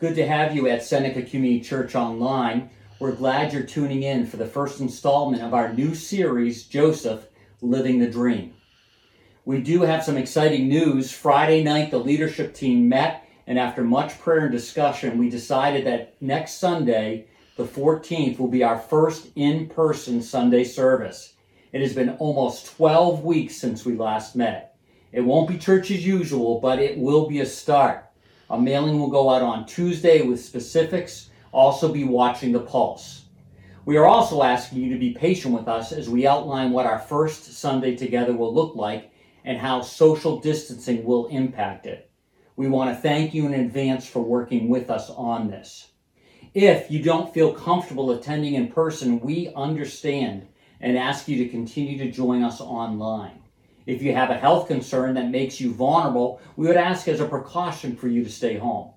Good to have you at Seneca Community Church Online. We're glad you're tuning in for the first installment of our new series, Joseph Living the Dream. We do have some exciting news. Friday night, the leadership team met, and after much prayer and discussion, we decided that next Sunday, the 14th, will be our first in person Sunday service. It has been almost 12 weeks since we last met. It won't be church as usual, but it will be a start. A mailing will go out on Tuesday with specifics. Also, be watching the pulse. We are also asking you to be patient with us as we outline what our first Sunday together will look like and how social distancing will impact it. We want to thank you in advance for working with us on this. If you don't feel comfortable attending in person, we understand and ask you to continue to join us online. If you have a health concern that makes you vulnerable, we would ask as a precaution for you to stay home.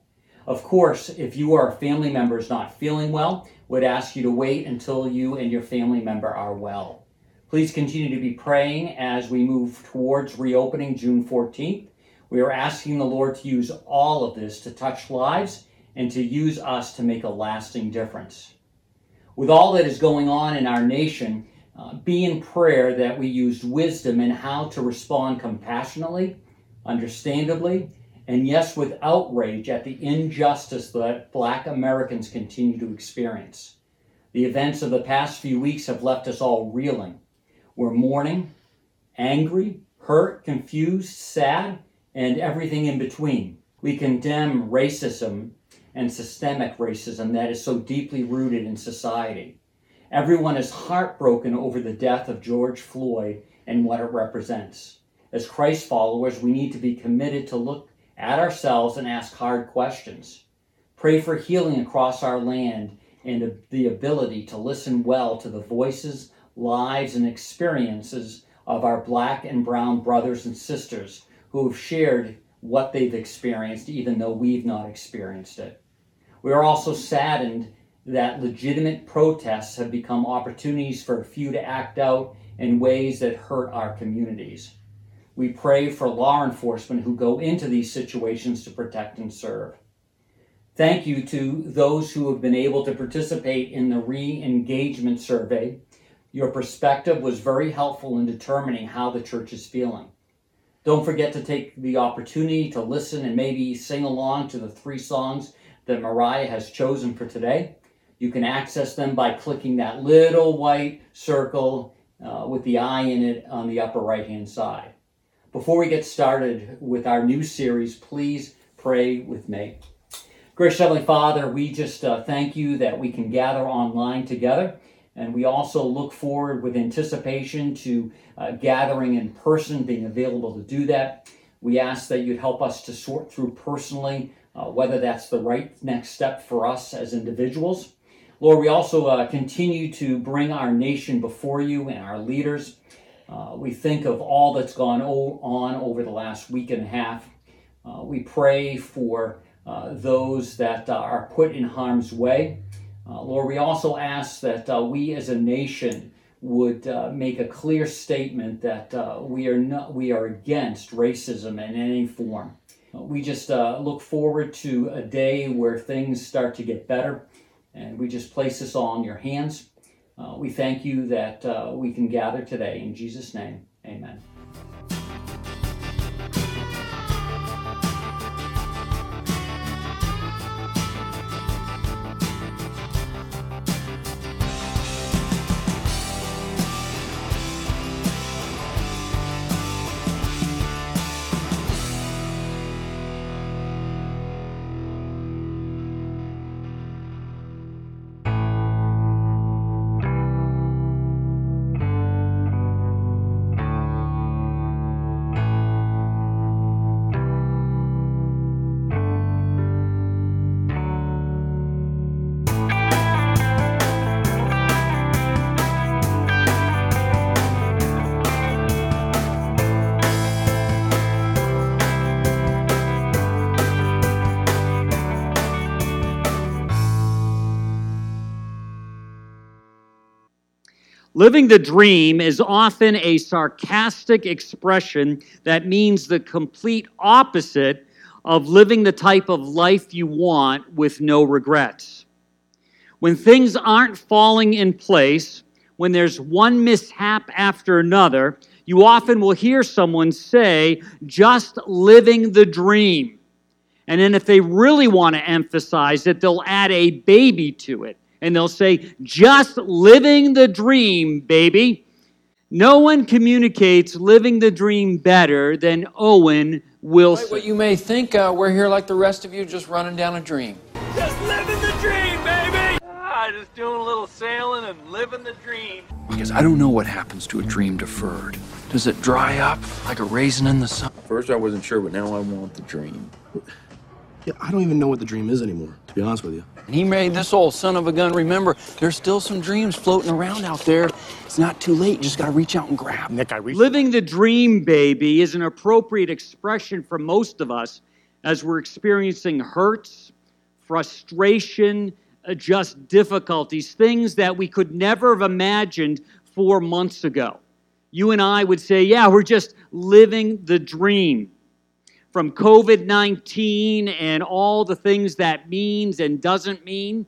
Of course, if you or a family member is not feeling well, would ask you to wait until you and your family member are well. Please continue to be praying as we move towards reopening June 14th. We are asking the Lord to use all of this to touch lives and to use us to make a lasting difference. With all that is going on in our nation, uh, be in prayer that we used wisdom in how to respond compassionately, understandably, and yes, with outrage at the injustice that black Americans continue to experience. The events of the past few weeks have left us all reeling. We're mourning, angry, hurt, confused, sad, and everything in between. We condemn racism and systemic racism that is so deeply rooted in society. Everyone is heartbroken over the death of George Floyd and what it represents. As Christ followers, we need to be committed to look at ourselves and ask hard questions. Pray for healing across our land and the ability to listen well to the voices, lives, and experiences of our black and brown brothers and sisters who have shared what they've experienced, even though we've not experienced it. We are also saddened that legitimate protests have become opportunities for a few to act out in ways that hurt our communities. We pray for law enforcement who go into these situations to protect and serve. Thank you to those who have been able to participate in the re engagement survey. Your perspective was very helpful in determining how the church is feeling. Don't forget to take the opportunity to listen and maybe sing along to the three songs that Mariah has chosen for today. You can access them by clicking that little white circle uh, with the eye in it on the upper right hand side. Before we get started with our new series, please pray with me. Gracious Heavenly Father, we just uh, thank you that we can gather online together. And we also look forward with anticipation to uh, gathering in person, being available to do that. We ask that you'd help us to sort through personally uh, whether that's the right next step for us as individuals Lord, we also uh, continue to bring our nation before you and our leaders. Uh, we think of all that's gone on over the last week and a half. Uh, we pray for uh, those that uh, are put in harm's way. Uh, Lord, we also ask that we as a nation would make a clear statement that we are not, we are against racism in any form. we just look forward to a day where things start to get better and we just place this all in your hands. Uh, we thank you that uh, we can gather today. In Jesus' name, amen. Living the dream is often a sarcastic expression that means the complete opposite of living the type of life you want with no regrets. When things aren't falling in place, when there's one mishap after another, you often will hear someone say, just living the dream. And then if they really want to emphasize it, they'll add a baby to it. And they'll say, just living the dream, baby. No one communicates living the dream better than Owen Wilson. What you may think, uh, we're here like the rest of you, just running down a dream. Just living the dream, baby! Ah, just doing a little sailing and living the dream. Because I don't know what happens to a dream deferred. Does it dry up like a raisin in the sun? First, I wasn't sure, but now I want the dream. Yeah, I don't even know what the dream is anymore, to be honest with you. And he made this old son of a gun. Remember, there's still some dreams floating around out there. It's not too late. You just got to reach out and grab. Nick, I reached. Living the dream, baby, is an appropriate expression for most of us as we're experiencing hurts, frustration, uh, just difficulties, things that we could never have imagined four months ago. You and I would say, yeah, we're just living the dream from COVID 19 and all the things that means and doesn't mean,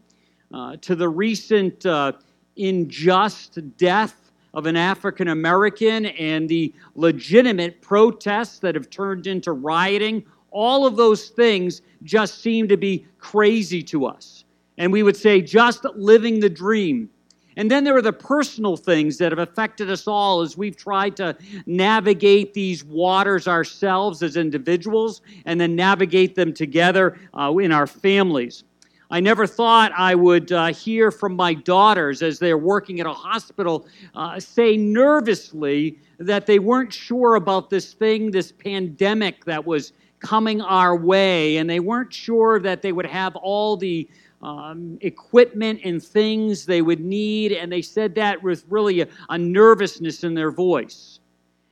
uh, to the recent uh, unjust death of an African American and the legitimate protests that have turned into rioting, all of those things just seem to be crazy to us. And we would say, just living the dream. And then there are the personal things that have affected us all as we've tried to navigate these waters ourselves as individuals and then navigate them together uh, in our families. I never thought I would uh, hear from my daughters as they're working at a hospital uh, say nervously that they weren't sure about this thing, this pandemic that was coming our way, and they weren't sure that they would have all the um, equipment and things they would need, and they said that with really a, a nervousness in their voice.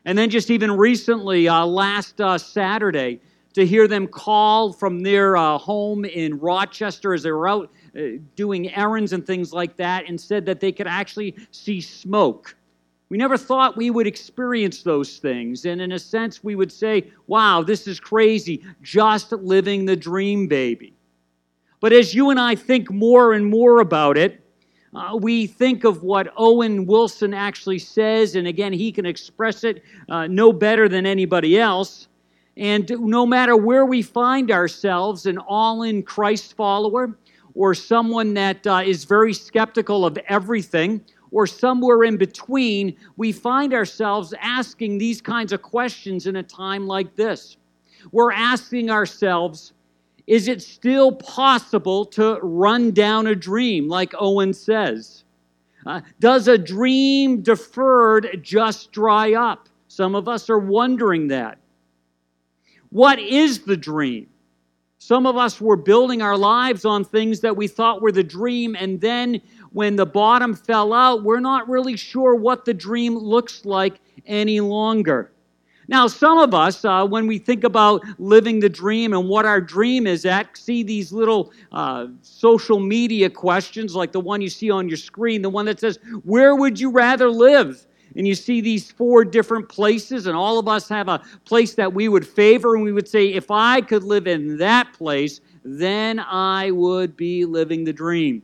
And then just even recently, uh, last uh, Saturday, to hear them call from their uh, home in Rochester as they were out uh, doing errands and things like that, and said that they could actually see smoke. We never thought we would experience those things. And in a sense, we would say, wow, this is crazy, just living the dream, baby. But as you and I think more and more about it, uh, we think of what Owen Wilson actually says, and again, he can express it uh, no better than anybody else. And no matter where we find ourselves, an all in Christ follower, or someone that uh, is very skeptical of everything, or somewhere in between, we find ourselves asking these kinds of questions in a time like this. We're asking ourselves, is it still possible to run down a dream, like Owen says? Uh, does a dream deferred just dry up? Some of us are wondering that. What is the dream? Some of us were building our lives on things that we thought were the dream, and then when the bottom fell out, we're not really sure what the dream looks like any longer. Now, some of us, uh, when we think about living the dream and what our dream is at, see these little uh, social media questions like the one you see on your screen, the one that says, Where would you rather live? And you see these four different places, and all of us have a place that we would favor, and we would say, If I could live in that place, then I would be living the dream.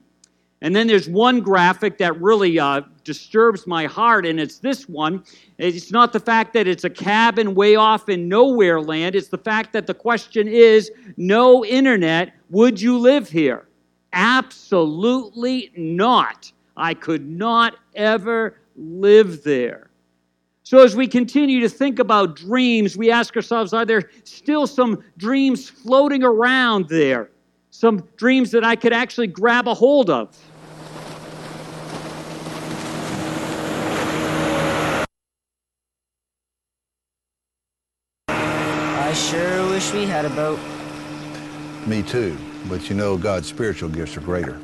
And then there's one graphic that really uh, disturbs my heart, and it's this one. It's not the fact that it's a cabin way off in nowhere land, it's the fact that the question is no internet, would you live here? Absolutely not. I could not ever live there. So, as we continue to think about dreams, we ask ourselves are there still some dreams floating around there? Some dreams that I could actually grab a hold of? I sure wish we had a boat. Me too, but you know God's spiritual gifts are greater.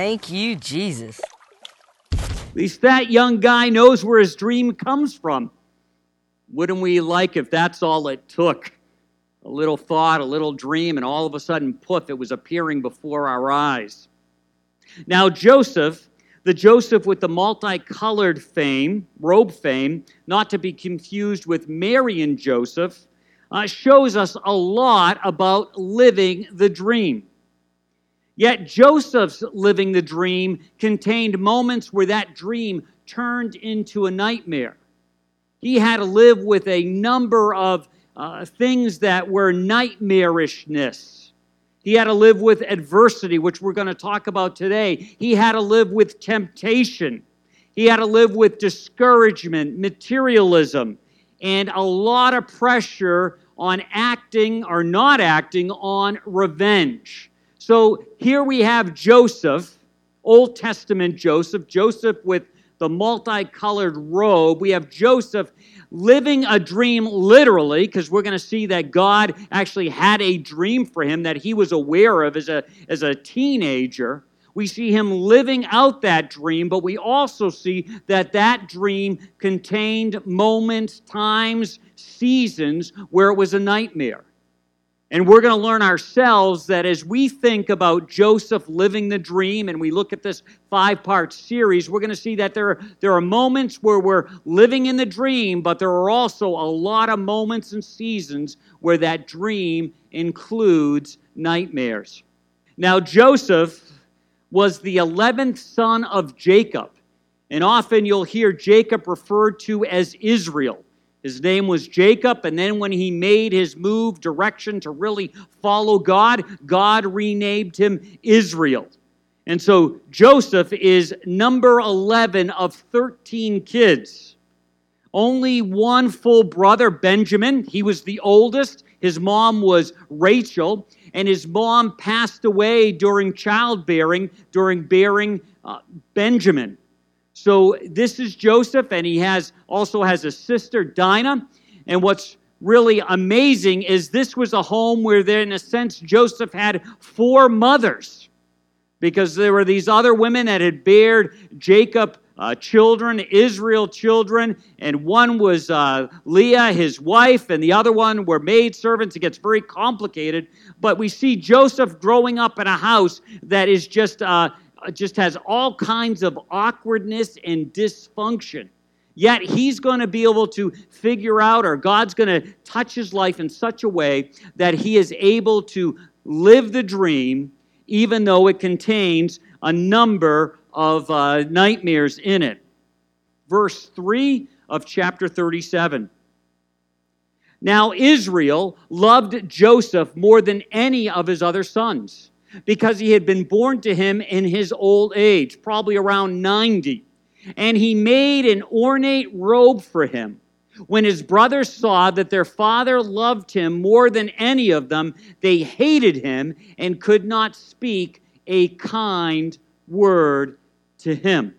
Thank you, Jesus. At least that young guy knows where his dream comes from. Wouldn't we like if that's all it took? A little thought, a little dream, and all of a sudden, poof, it was appearing before our eyes. Now, Joseph, the Joseph with the multicolored fame, robe fame, not to be confused with Mary and Joseph, uh, shows us a lot about living the dream. Yet Joseph's living the dream contained moments where that dream turned into a nightmare. He had to live with a number of uh, things that were nightmarishness. He had to live with adversity, which we're going to talk about today. He had to live with temptation. He had to live with discouragement, materialism, and a lot of pressure on acting or not acting on revenge. So here we have Joseph, Old Testament Joseph, Joseph with the multicolored robe. We have Joseph living a dream literally, because we're going to see that God actually had a dream for him that he was aware of as a, as a teenager. We see him living out that dream, but we also see that that dream contained moments, times, seasons where it was a nightmare. And we're going to learn ourselves that as we think about Joseph living the dream and we look at this five part series, we're going to see that there, there are moments where we're living in the dream, but there are also a lot of moments and seasons where that dream includes nightmares. Now, Joseph was the 11th son of Jacob, and often you'll hear Jacob referred to as Israel. His name was Jacob, and then when he made his move direction to really follow God, God renamed him Israel. And so Joseph is number 11 of 13 kids. Only one full brother, Benjamin. He was the oldest. His mom was Rachel, and his mom passed away during childbearing, during bearing uh, Benjamin. So this is Joseph, and he has also has a sister, Dinah. And what's really amazing is this was a home where, there, in a sense, Joseph had four mothers, because there were these other women that had bared Jacob uh, children, Israel children, and one was uh, Leah, his wife, and the other one were maid servants. It gets very complicated, but we see Joseph growing up in a house that is just uh, just has all kinds of awkwardness and dysfunction. Yet he's going to be able to figure out, or God's going to touch his life in such a way that he is able to live the dream, even though it contains a number of uh, nightmares in it. Verse 3 of chapter 37. Now, Israel loved Joseph more than any of his other sons because he had been born to him in his old age, probably around 90. And he made an ornate robe for him. When his brothers saw that their father loved him more than any of them, they hated him and could not speak a kind word to him.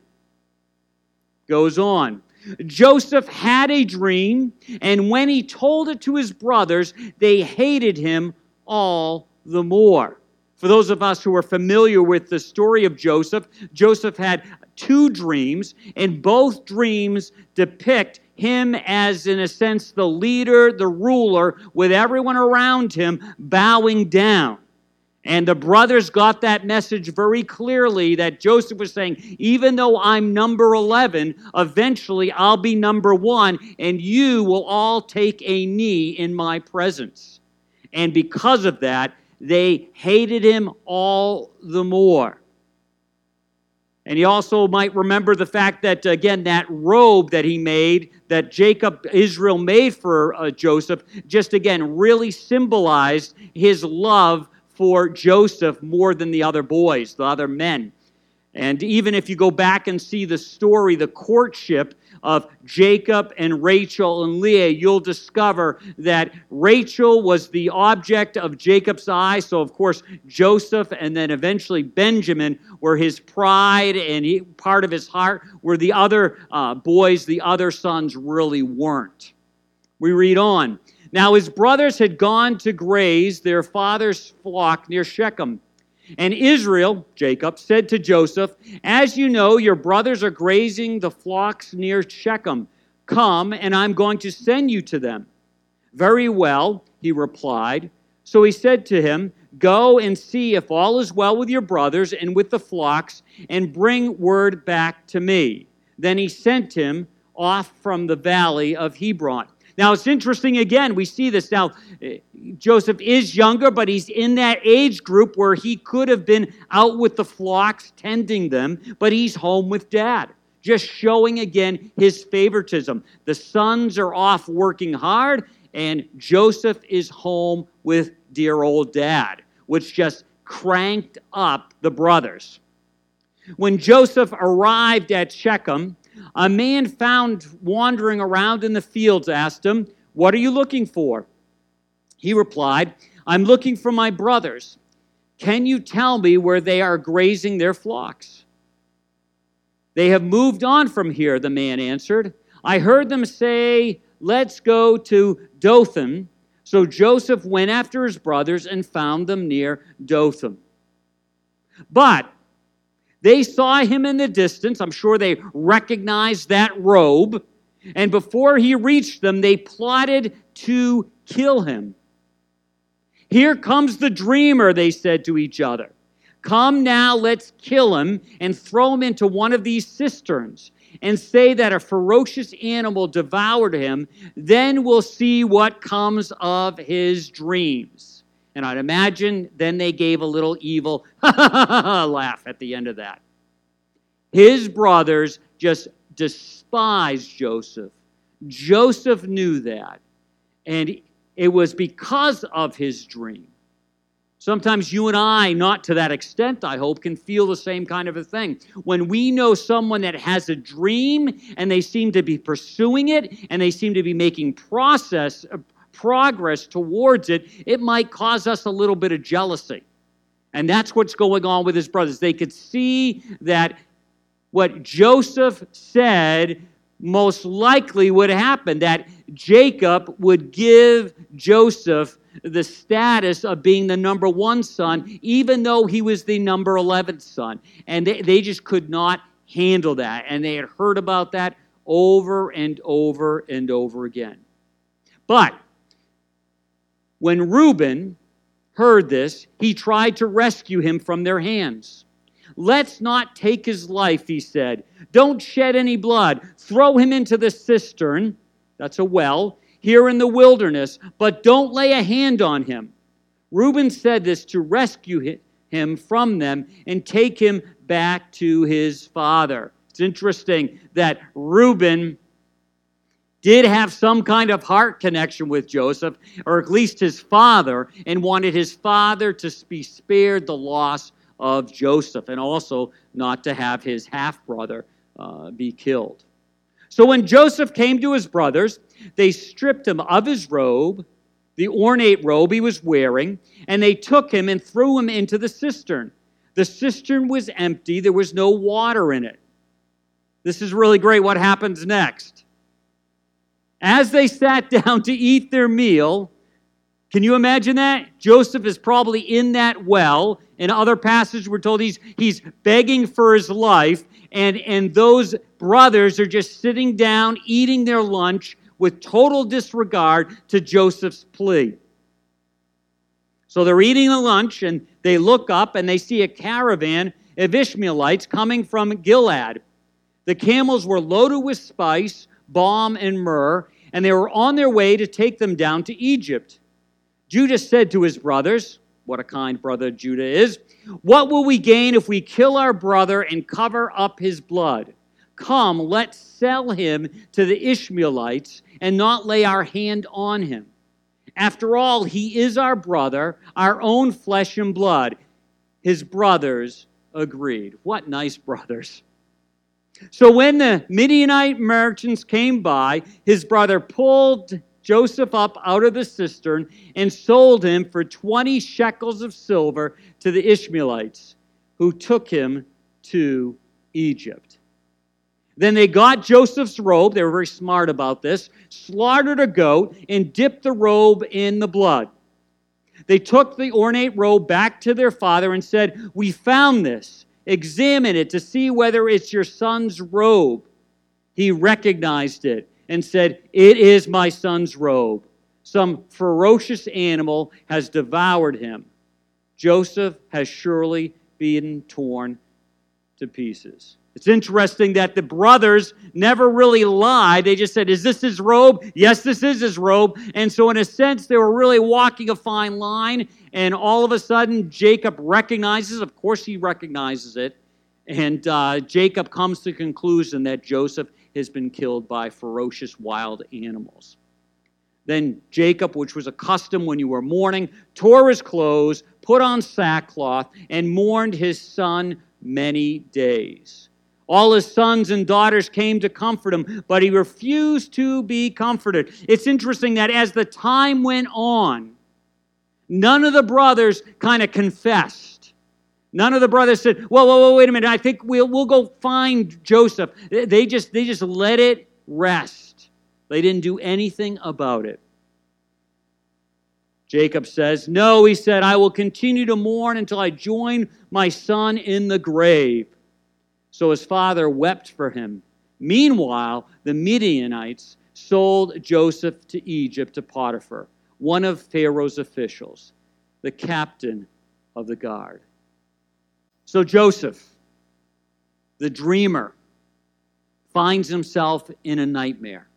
Goes on. Joseph had a dream, and when he told it to his brothers, they hated him all the more. For those of us who are familiar with the story of Joseph, Joseph had two dreams, and both dreams depict him as, in a sense, the leader, the ruler, with everyone around him bowing down. And the brothers got that message very clearly that Joseph was saying, even though I'm number 11, eventually I'll be number one, and you will all take a knee in my presence. And because of that, they hated him all the more. And he also might remember the fact that, again, that robe that he made, that Jacob, Israel made for uh, Joseph, just again really symbolized his love for Joseph more than the other boys, the other men. And even if you go back and see the story, the courtship of Jacob and Rachel and Leah, you'll discover that Rachel was the object of Jacob's eye. So, of course, Joseph and then eventually Benjamin were his pride and he, part of his heart, where the other uh, boys, the other sons, really weren't. We read on. Now, his brothers had gone to graze their father's flock near Shechem. And Israel, Jacob, said to Joseph, As you know, your brothers are grazing the flocks near Shechem. Come, and I'm going to send you to them. Very well, he replied. So he said to him, Go and see if all is well with your brothers and with the flocks, and bring word back to me. Then he sent him off from the valley of Hebron. Now it's interesting again, we see this now. Eh, Joseph is younger, but he's in that age group where he could have been out with the flocks, tending them, but he's home with dad. Just showing again his favoritism. The sons are off working hard, and Joseph is home with dear old dad, which just cranked up the brothers. When Joseph arrived at Shechem, a man found wandering around in the fields asked him, What are you looking for? He replied, I'm looking for my brothers. Can you tell me where they are grazing their flocks? They have moved on from here, the man answered. I heard them say, Let's go to Dothan. So Joseph went after his brothers and found them near Dothan. But they saw him in the distance. I'm sure they recognized that robe. And before he reached them, they plotted to kill him. Here comes the dreamer, they said to each other. Come now, let's kill him and throw him into one of these cisterns and say that a ferocious animal devoured him. Then we'll see what comes of his dreams. And I'd imagine then they gave a little evil laugh at the end of that. His brothers just despised Joseph. Joseph knew that. And it was because of his dream. Sometimes you and I, not to that extent, I hope, can feel the same kind of a thing. When we know someone that has a dream and they seem to be pursuing it and they seem to be making process progress towards it, it might cause us a little bit of jealousy. And that's what's going on with his brothers. They could see that what Joseph said most likely would happen that Jacob would give Joseph the status of being the number one son, even though he was the number 11th son. And they, they just could not handle that. And they had heard about that over and over and over again. But when Reuben heard this, he tried to rescue him from their hands. Let's not take his life, he said. Don't shed any blood. Throw him into the cistern, that's a well, here in the wilderness, but don't lay a hand on him. Reuben said this to rescue him from them and take him back to his father. It's interesting that Reuben did have some kind of heart connection with Joseph, or at least his father, and wanted his father to be spared the loss of Joseph and also not to have his half brother uh, be killed. So when Joseph came to his brothers, they stripped him of his robe, the ornate robe he was wearing, and they took him and threw him into the cistern. The cistern was empty, there was no water in it. This is really great. What happens next? As they sat down to eat their meal, can you imagine that? Joseph is probably in that well. In other passages, we're told he's, he's begging for his life, and, and those brothers are just sitting down, eating their lunch with total disregard to Joseph's plea. So they're eating the lunch, and they look up and they see a caravan of Ishmaelites coming from Gilead. The camels were loaded with spice, balm, and myrrh, and they were on their way to take them down to Egypt. Judah said to his brothers, What a kind brother Judah is. What will we gain if we kill our brother and cover up his blood? Come, let's sell him to the Ishmaelites and not lay our hand on him. After all, he is our brother, our own flesh and blood. His brothers agreed. What nice brothers. So when the Midianite merchants came by, his brother pulled Joseph up out of the cistern and sold him for 20 shekels of silver to the Ishmaelites, who took him to Egypt. Then they got Joseph's robe, they were very smart about this, slaughtered a goat, and dipped the robe in the blood. They took the ornate robe back to their father and said, We found this. Examine it to see whether it's your son's robe. He recognized it and said, It is my son's robe. Some ferocious animal has devoured him. Joseph has surely been torn to pieces. It's interesting that the brothers never really lied. They just said, Is this his robe? Yes, this is his robe. And so, in a sense, they were really walking a fine line. And all of a sudden, Jacob recognizes, of course, he recognizes it. And uh, Jacob comes to the conclusion that Joseph has been killed by ferocious wild animals. Then Jacob, which was a custom when you were mourning, tore his clothes, put on sackcloth, and mourned his son many days. All his sons and daughters came to comfort him, but he refused to be comforted. It's interesting that as the time went on, none of the brothers kind of confessed. None of the brothers said, "Well, whoa, whoa, wait a minute. I think we'll we'll go find Joseph." They just they just let it rest. They didn't do anything about it. Jacob says, "No," he said, "I will continue to mourn until I join my son in the grave." So his father wept for him. Meanwhile, the Midianites sold Joseph to Egypt to Potiphar, one of Pharaoh's officials, the captain of the guard. So Joseph, the dreamer, finds himself in a nightmare.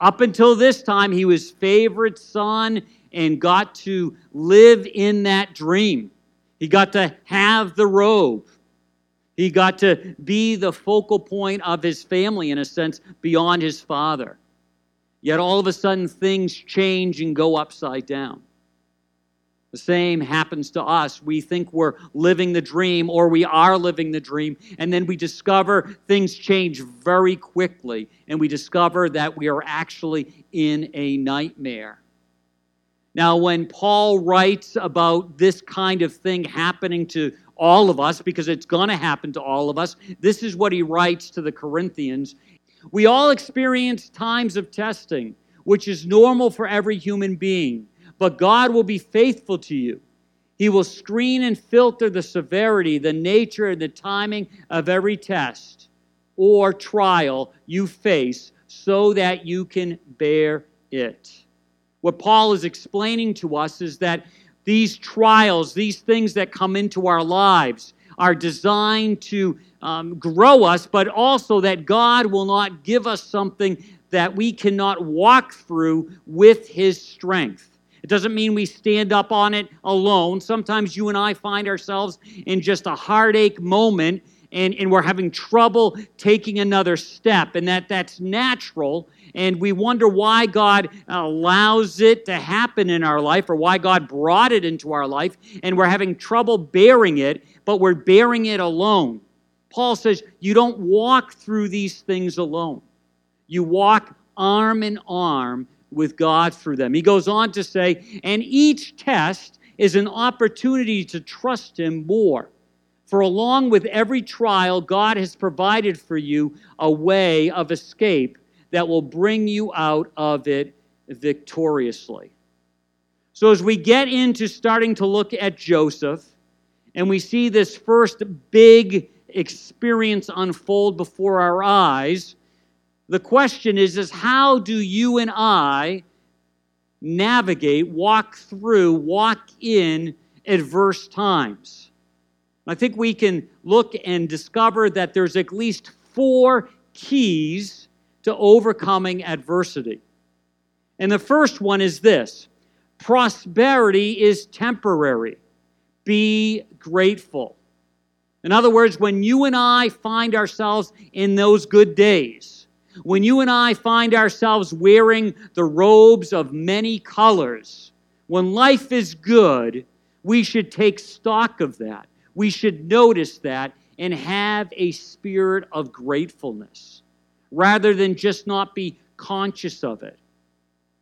Up until this time, he was favorite son and got to live in that dream. He got to have the robe. He got to be the focal point of his family, in a sense, beyond his father. Yet all of a sudden, things change and go upside down. The same happens to us. We think we're living the dream or we are living the dream, and then we discover things change very quickly, and we discover that we are actually in a nightmare. Now, when Paul writes about this kind of thing happening to all of us, because it's going to happen to all of us, this is what he writes to the Corinthians. We all experience times of testing, which is normal for every human being but God will be faithful to you. He will screen and filter the severity, the nature, and the timing of every test or trial you face so that you can bear it. What Paul is explaining to us is that these trials, these things that come into our lives, are designed to um, grow us, but also that God will not give us something that we cannot walk through with His strength. It doesn't mean we stand up on it alone. Sometimes you and I find ourselves in just a heartache moment and, and we're having trouble taking another step, and that that's natural. And we wonder why God uh, allows it to happen in our life or why God brought it into our life, and we're having trouble bearing it, but we're bearing it alone. Paul says you don't walk through these things alone. You walk arm in arm with God through them. He goes on to say, and each test is an opportunity to trust Him more. For along with every trial, God has provided for you a way of escape that will bring you out of it victoriously. So, as we get into starting to look at Joseph, and we see this first big experience unfold before our eyes, the question is, is how do you and I navigate, walk through, walk in adverse times? I think we can look and discover that there's at least four keys to overcoming adversity. And the first one is this prosperity is temporary. Be grateful. In other words, when you and I find ourselves in those good days, when you and I find ourselves wearing the robes of many colors, when life is good, we should take stock of that. We should notice that and have a spirit of gratefulness rather than just not be conscious of it.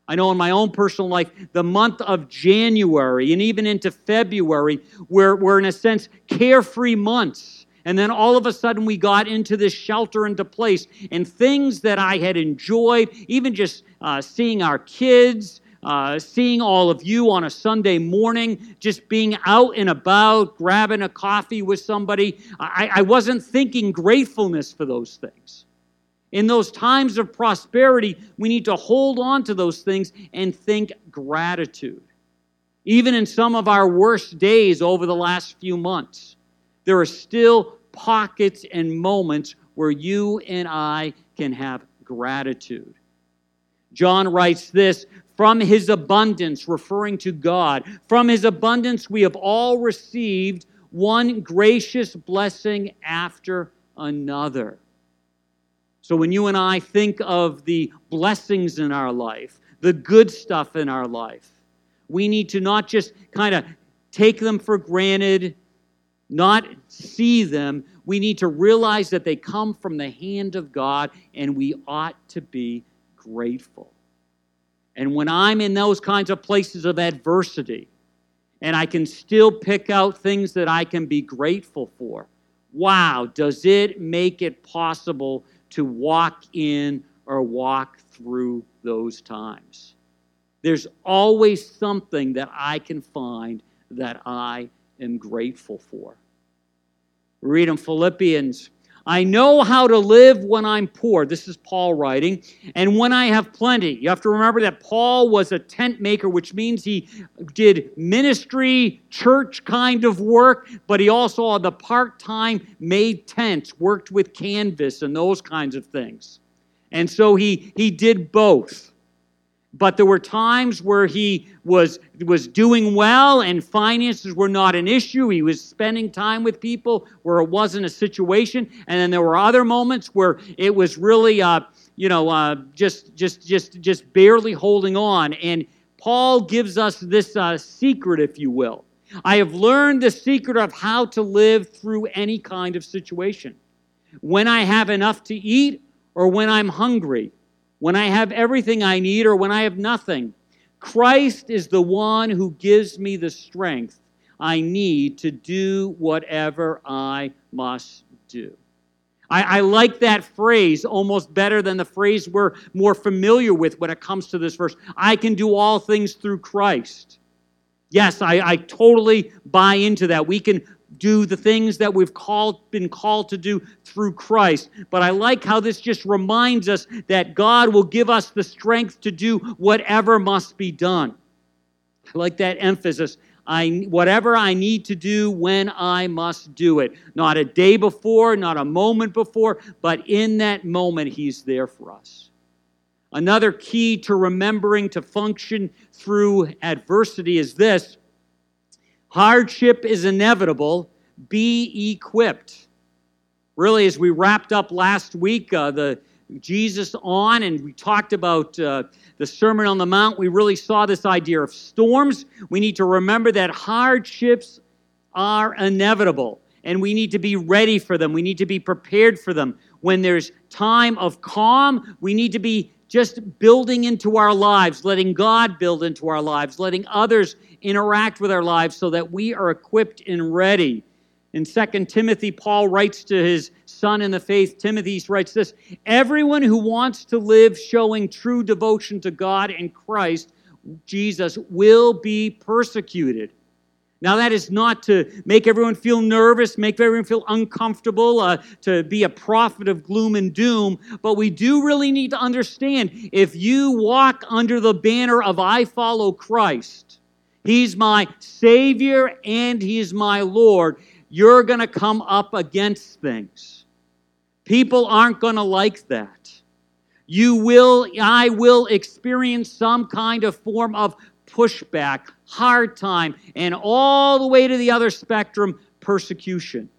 I know in my own personal life, the month of January and even into February, we're, we're in a sense carefree months and then all of a sudden, we got into this shelter into place, and things that I had enjoyed, even just uh, seeing our kids, uh, seeing all of you on a Sunday morning, just being out and about, grabbing a coffee with somebody. I, I wasn't thinking gratefulness for those things. In those times of prosperity, we need to hold on to those things and think gratitude. Even in some of our worst days over the last few months, there are still pockets and moments where you and I can have gratitude. John writes this from his abundance, referring to God. From his abundance, we have all received one gracious blessing after another. So when you and I think of the blessings in our life, the good stuff in our life, we need to not just kind of take them for granted, not see them. We need to realize that they come from the hand of God, and we ought to be grateful. And when I'm in those kinds of places of adversity, and I can still pick out things that I can be grateful for, wow, does it make it possible to walk in or walk through those times? There's always something that I can find that I am grateful for. Read in Philippians I know how to live when I'm poor. This is Paul writing. And when I have plenty. You have to remember that Paul was a tent maker, which means he did ministry, church kind of work, but he also, on the part time, made tents, worked with canvas and those kinds of things. And so he, he did both but there were times where he was was doing well and finances were not an issue. He was spending time with people where it wasn't a situation. And then there were other moments where it was really uh, you know uh, just just just just barely holding on. And paul gives us this uh, secret if you will. I have learned the secret of how to live through any kind of situation. When i have enough to eat or when i'm hungry when I have everything I need or when I have nothing. Christ is the one who gives me the strength I need to do whatever I must do. I, I, like that phrase almost better than the phrase we're more familiar with when it comes to this verse. I can do all things through Christ. Yes, I, I totally buy into that. We can do the things that we've called, been called to do through Christ. But I like how this just reminds us that God will give us the strength to do whatever must be done. I like that emphasis. I, whatever I need to do when I must do it. Not a day before, not a moment before, but in that moment, He's there for us. Another key to remembering to function through adversity is this hardship is inevitable, be equipped. Really, as we wrapped up last week, uh, the Jesus on, and we talked about uh, the Sermon on the Mount, we really saw this idea of storms. We need to remember that hardships are inevitable, and we need to be ready for them. We need to be prepared for them. When there's time of calm, we need to be just building into our lives, letting God build into our lives, letting others interact with our lives so that we are equipped and ready in 2 Timothy, Paul writes to his son in the faith, Timothy, writes this Everyone who wants to live showing true devotion to God and Christ, Jesus, will be persecuted. Now, that is not to make everyone feel nervous, make everyone feel uncomfortable, uh, to be a prophet of gloom and doom, but we do really need to understand if you walk under the banner of I follow Christ, He's my Savior and He's my Lord you're going to come up against things. People aren't going to like that. You will, I will experience some kind of form of pushback, hard time, and all the way to the other spectrum, persecution.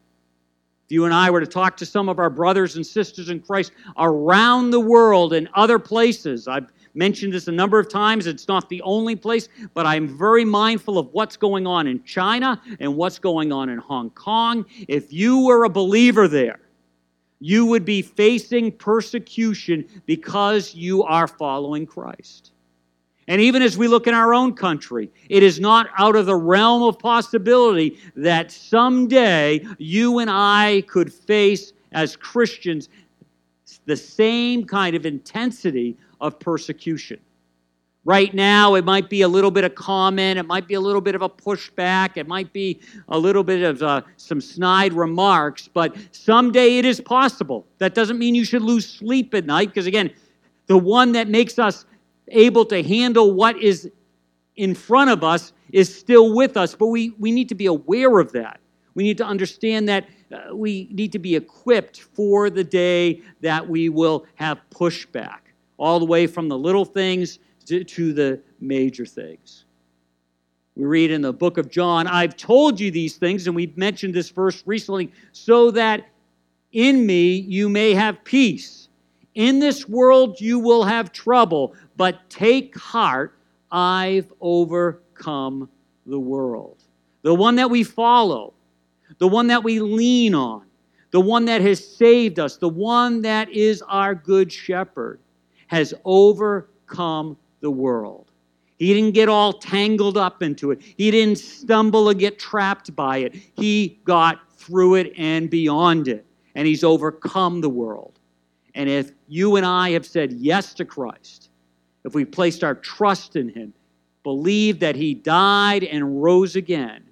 If you and I were to talk to some of our brothers and sisters in Christ around the world and other places, I've mentioned this a number of times. It's not the only place, but I'm very mindful of what's going on in China and what's going on in Hong Kong. If you were a believer there, you would be facing persecution because you are following Christ. And even as we look in our own country, it is not out of the realm of possibility that someday you and I could face, as Christians, the same kind of intensity of persecution. Right now, it might be a little bit of comment, it might be a little bit of a pushback, it might be a little bit of uh, some snide remarks, but someday it is possible. That doesn't mean you should lose sleep at night, because again, the one that makes us able to handle what is in front of us is still with us, but we, we need to be aware of that. We need to understand that uh, we need to be equipped for the day that we will have pushback, all the way from the little things to, to the major things. We read in the book of John, I've told you these things, and we've mentioned this verse recently, so that in me you may have peace. In this world you will have trouble, but take heart, I've overcome the world. The one that we follow, the one that we lean on, the one that has saved us, the one that is our good shepherd, has overcome the world. He didn't get all tangled up into it. He didn't stumble and get trapped by it. He got through it and beyond it. And he's overcome the world. And if you and I have said yes to Christ, if we placed our trust in him, believed that he died and rose again,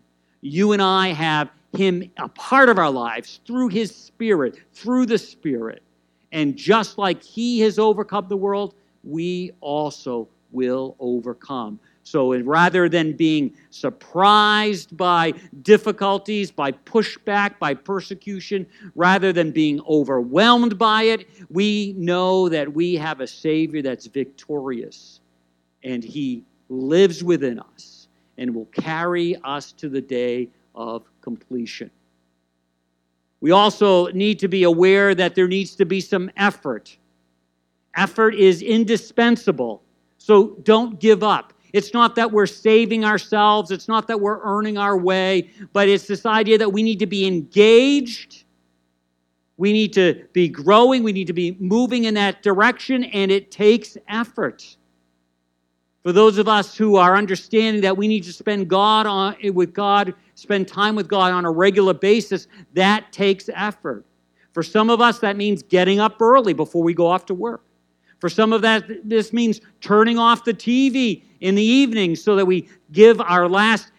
you and I have him a part of our lives through his spirit, through the spirit. And just like he has overcome the world, we also will overcome. So rather than being surprised by difficulties, by pushback, by persecution, rather than being overwhelmed by it, we know that we have a Savior that's victorious and He lives within us and will carry us to the day of completion. We also need to be aware that there needs to be some effort. Effort is indispensable so don't give up. It's not that we're saving ourselves, it's not that we're earning our way, but it's this idea that we need to be engaged. We need to be growing, we need to be moving in that direction, and it takes effort. For those of us who are understanding that we need to spend God on, with God, spend time with God on a regular basis, that takes effort. For some of us, that means getting up early before we go off to work. For some of that, this means turning off the TV in the evening so that we give our last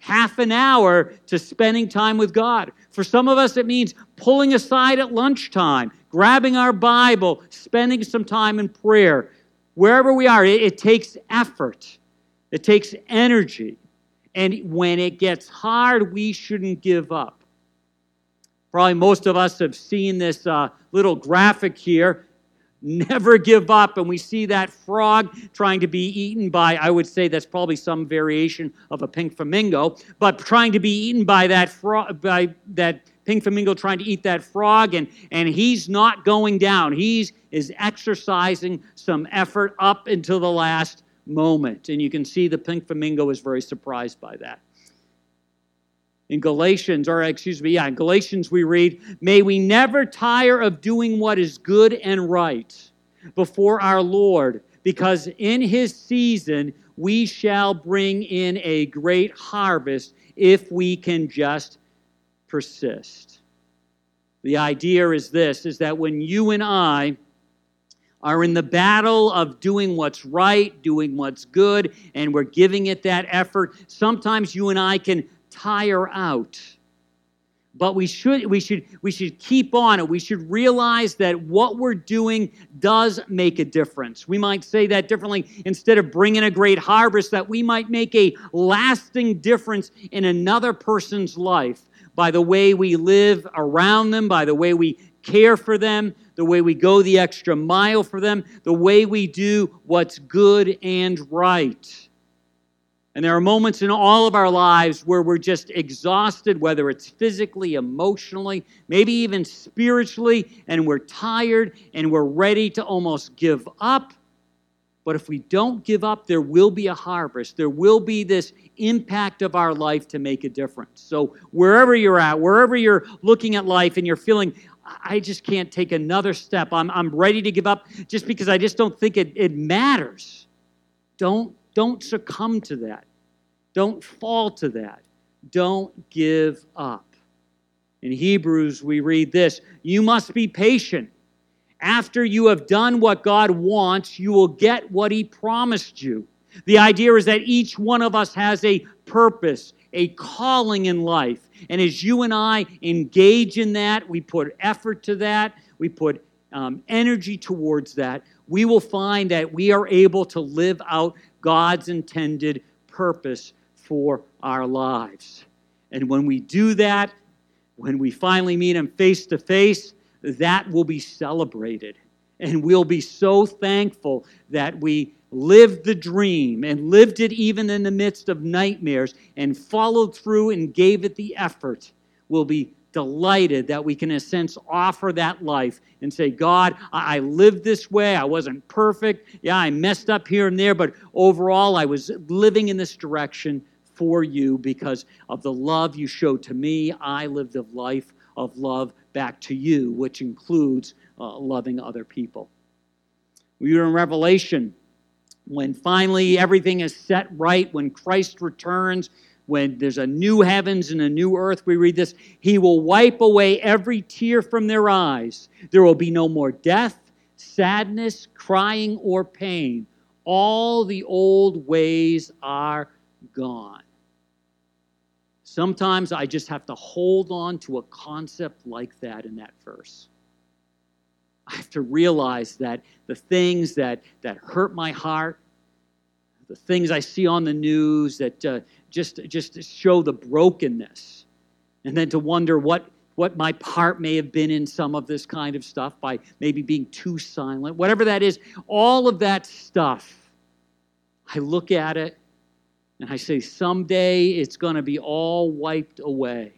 half an hour to spending time with God. For some of us, it means pulling aside at lunchtime, grabbing our Bible, spending some time in prayer. Wherever we are, it, it takes effort, it takes energy. And when it gets hard, we shouldn't give up. Probably most of us have seen this uh, little graphic here never give up. And we see that frog trying to be eaten by, I would say that's probably some variation of a pink flamingo, but trying to be eaten by that frog, by that pink flamingo trying to eat that frog, and, and he's not going down. He's is exercising some effort up until the last moment. And you can see the pink flamingo is very surprised by that in Galatians, or excuse me, yeah, in Galatians we read, May we never tire of doing what is good and right before our Lord, because in his season we shall bring in a great harvest if we can just persist. The idea is this is that when you and I are in the battle of doing what's right, doing what's good, and we're giving it that effort, sometimes you and I can tire out. But we should, we, should, we should keep on it. We should realize that what we're doing does make a difference. We might say that differently. Instead of bringing a great harvest, that we might make a lasting difference in another person's life by the way we live around them, by the way we care for them, the way we go the extra mile for them, the way we do what's good and right. And there are moments in all of our lives where we're just exhausted, whether it's physically, emotionally, maybe even spiritually, and we're tired and we're ready to almost give up. But if we don't give up, there will be a harvest. There will be this impact of our life to make a difference. So, wherever you're at, wherever you're looking at life and you're feeling, I just can't take another step, I'm, I'm ready to give up just because I just don't think it, it matters. Don't, don't succumb to that. Don't fall to that. Don't give up. In Hebrews, we read this You must be patient After you have done what God wants, you will get what He promised you. The idea is that each one of us has a purpose, a calling in life. And as you and I engage in that, we put effort to that, we put um, energy towards that, we will find that we are able to live out God's intended purpose for our lives. And when we do that, when we finally meet Him face to face, that will be celebrated. And we'll be so thankful that we lived the dream and lived it even in the midst of nightmares and followed through and gave it the effort. We'll be delighted that we can, in a sense, offer that life and say, God, I lived this way. I wasn't perfect. Yeah, I messed up here and there, but overall, I was living in this direction for you because of the love you showed to me. I lived a life of love back to you, which includes uh, loving other people. We were in Revelation when finally everything is set right, when Christ returns, when there's a new heavens and a new earth, we read this, He will wipe away every tear from their eyes. There will be no more death, sadness, crying, or pain. All the old ways are gone. Sometimes I just have to hold on to a concept like that in that verse. I have to realize that the things that, that hurt my heart, the things I see on the news that uh, just, just show the brokenness, and then to wonder what, what my part may have been in some of this kind of stuff by maybe being too silent, whatever that is, all of that stuff, I look at it and I say, someday it's going to be all wiped away.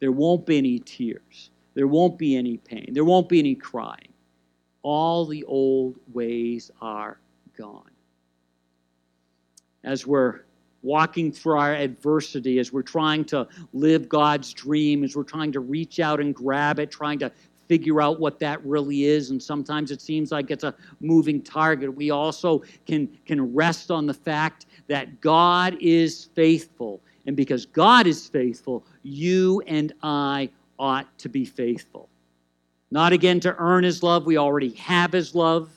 There won't be any tears. There won't be any pain. There won't be any crying. All the old ways are gone. As we're walking through our adversity, as we're trying to live God's dream, as we're trying to reach out and grab it, trying to figure out what that really is and sometimes it seems like it's a moving target we also can can rest on the fact that God is faithful and because God is faithful you and I ought to be faithful not again to earn his love we already have his love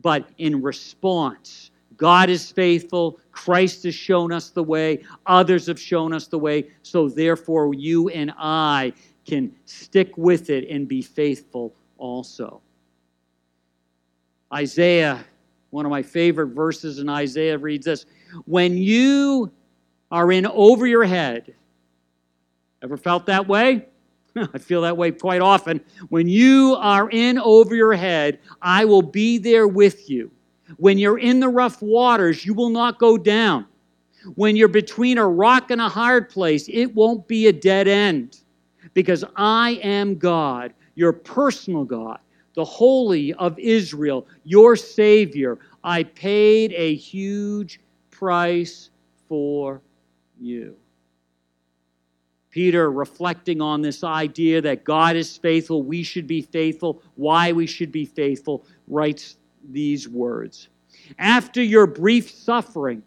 but in response God is faithful. Christ has shown us the way. Others have shown us the way. So, therefore, you and I can stick with it and be faithful also. Isaiah, one of my favorite verses in Isaiah, reads this When you are in over your head, ever felt that way? I feel that way quite often. When you are in over your head, I will be there with you. When you're in the rough waters, you will not go down. When you're between a rock and a hard place, it won't be a dead end because I am God, your personal God, the Holy of Israel, your Savior. I paid a huge price for you. Peter, reflecting on this idea that God is faithful, we should be faithful, why we should be faithful, writes these words After your brief suffering,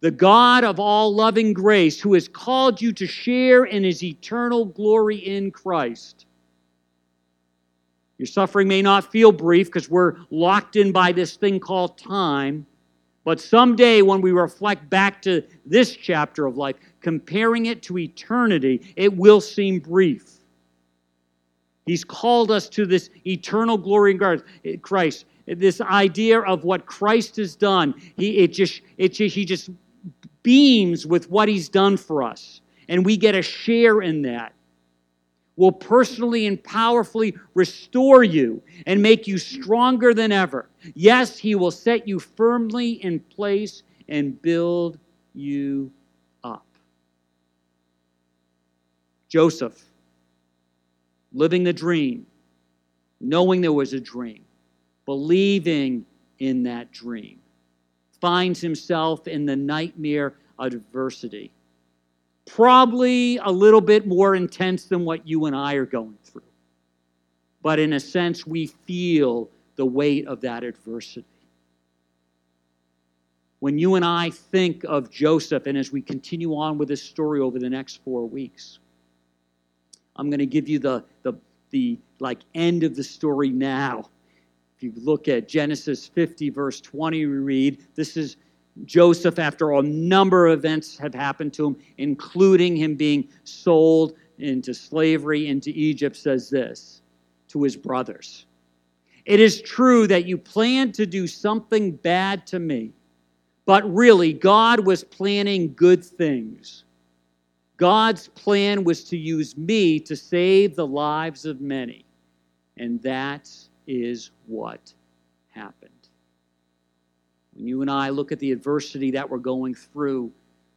the God of all loving grace, who has called you to share in his eternal glory in Christ. Your suffering may not feel brief because we're locked in by this thing called time. But someday, when we reflect back to this chapter of life, comparing it to eternity, it will seem brief. He's called us to this eternal glory in Christ. This idea of what Christ has done, he, it just, it just, he just beams with what he's done for us, and we get a share in that, will personally and powerfully restore you and make you stronger than ever. Yes, he will set you firmly in place and build you up. Joseph, living the dream, knowing there was a dream, believing in that dream finds himself in the nightmare adversity. Probably a little bit more intense than what you and I are going through. But in a sense, we feel the weight of that adversity. When you and I think of Joseph, and as we continue on with this story over the next four weeks, I'm going to give you the, the the like end of the story now. If you look at Genesis 50, verse 20, we read, This is Joseph after a number of events have happened to him, including him being sold into slavery into Egypt, says this to his brothers. It is true that you planned to do something bad to me, but really, God was planning good things. God's plan was to use me to save the lives of many. And that is what happened. When you and I look at the adversity that we're going through,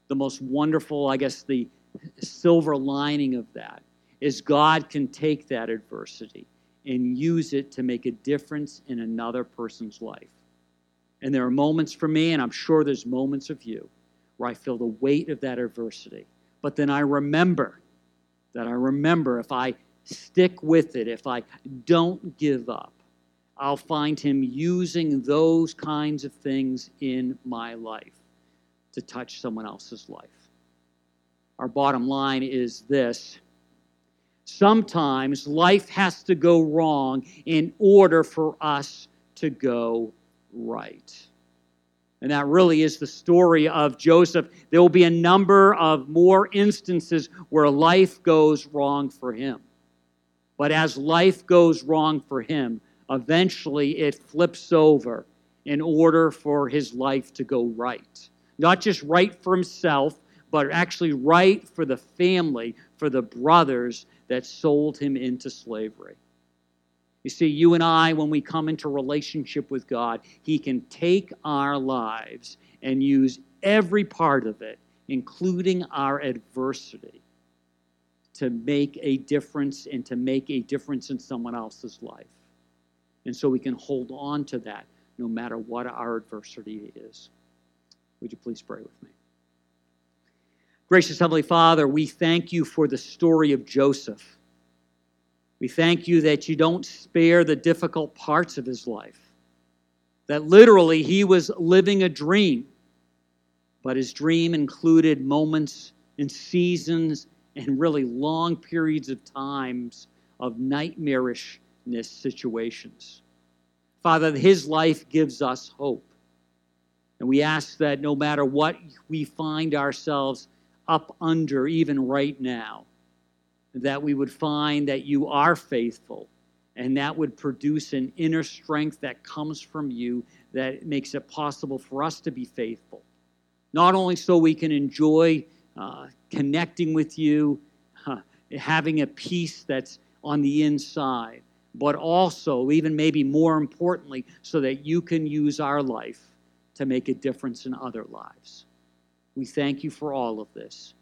the most wonderful, I guess, the silver lining of that is God can take that adversity and use it to make a difference in another person's life. And there are moments for me, and I'm sure there's moments of you, where I feel the weight of that adversity. But then I remember that I remember if I stick with it, if I don't give up, I'll find Him using those kinds of things in my life to touch someone else's life. Our bottom line is this sometimes life has to go wrong in order for us to go right. And that really is the story of Joseph. There will be a number of more instances where life goes wrong for him. But as life goes wrong for him, eventually it flips over in order for his life to go right. Not just right for himself, but actually right for the family, for the brothers that sold him into slavery. You see, you and I, when we come into relationship with God, He can take our lives and use every part of it, including our adversity, to make a difference and to make a difference in someone else's life. And so we can hold on to that no matter what our adversity is. Would you please pray with me? Gracious Heavenly Father, we thank you for the story of Joseph. We thank you that you don't spare the difficult parts of his life. That literally he was living a dream, but his dream included moments and seasons and really long periods of times of nightmarishness situations. Father, his life gives us hope. And we ask that no matter what we find ourselves up under, even right now, that we would find that you are faithful and that would produce an inner strength that comes from you that makes it possible for us to be faithful. Not only so we can enjoy uh, connecting with you, uh, having a peace that's on the inside, but also, even maybe more importantly, so that you can use our life to make a difference in other lives. We thank you for all of this.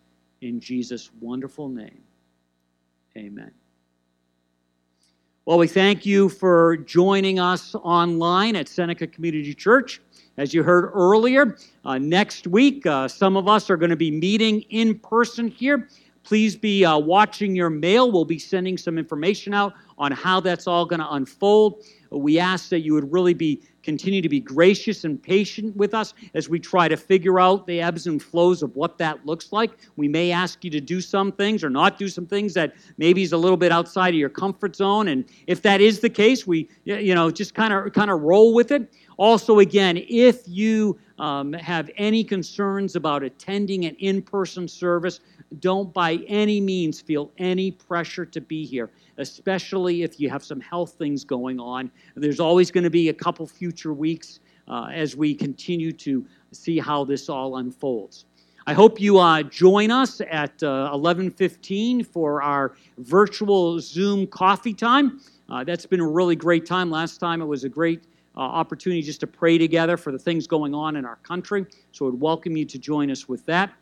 In Jesus' wonderful name. Amen. Well, we thank you for joining us online at Seneca Community Church. As you heard earlier, uh, next week, uh, some of us are going to be meeting in person here. Please be uh, watching your mail. We'll be sending some information out on how that's all going to unfold. We ask that you would really be continue to be gracious and patient with us as we try to figure out the ebbs and flows of what that looks like. We may ask you to do some things or not do some things that maybe is a little bit outside of your comfort zone. And if that is the case, we you know just kind of kind of roll with it. Also, again, if you um, have any concerns about attending an in person service, don't by any means feel any pressure to be here, especially if you have some health things going on. There's always going to be a couple future weeks uh, as we continue to see how this all unfolds. I hope you uh, join us at uh, 11:15 for our virtual Zoom coffee time. Uh, that's been a really great time. Last time it was a great uh, opportunity just to pray together for the things going on in our country. So I'd welcome you to join us with that.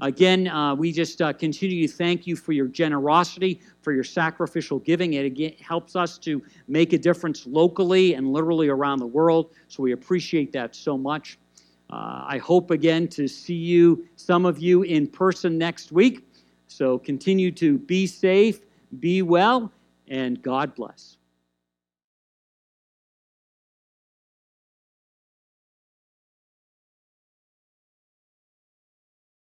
Again, uh, we just uh, continue to thank you for your generosity, for your sacrificial giving. It again helps us to make a difference locally and literally around the world. So we appreciate that so much. Uh, I hope again to see you, some of you, in person next week. So continue to be safe, be well, and God bless.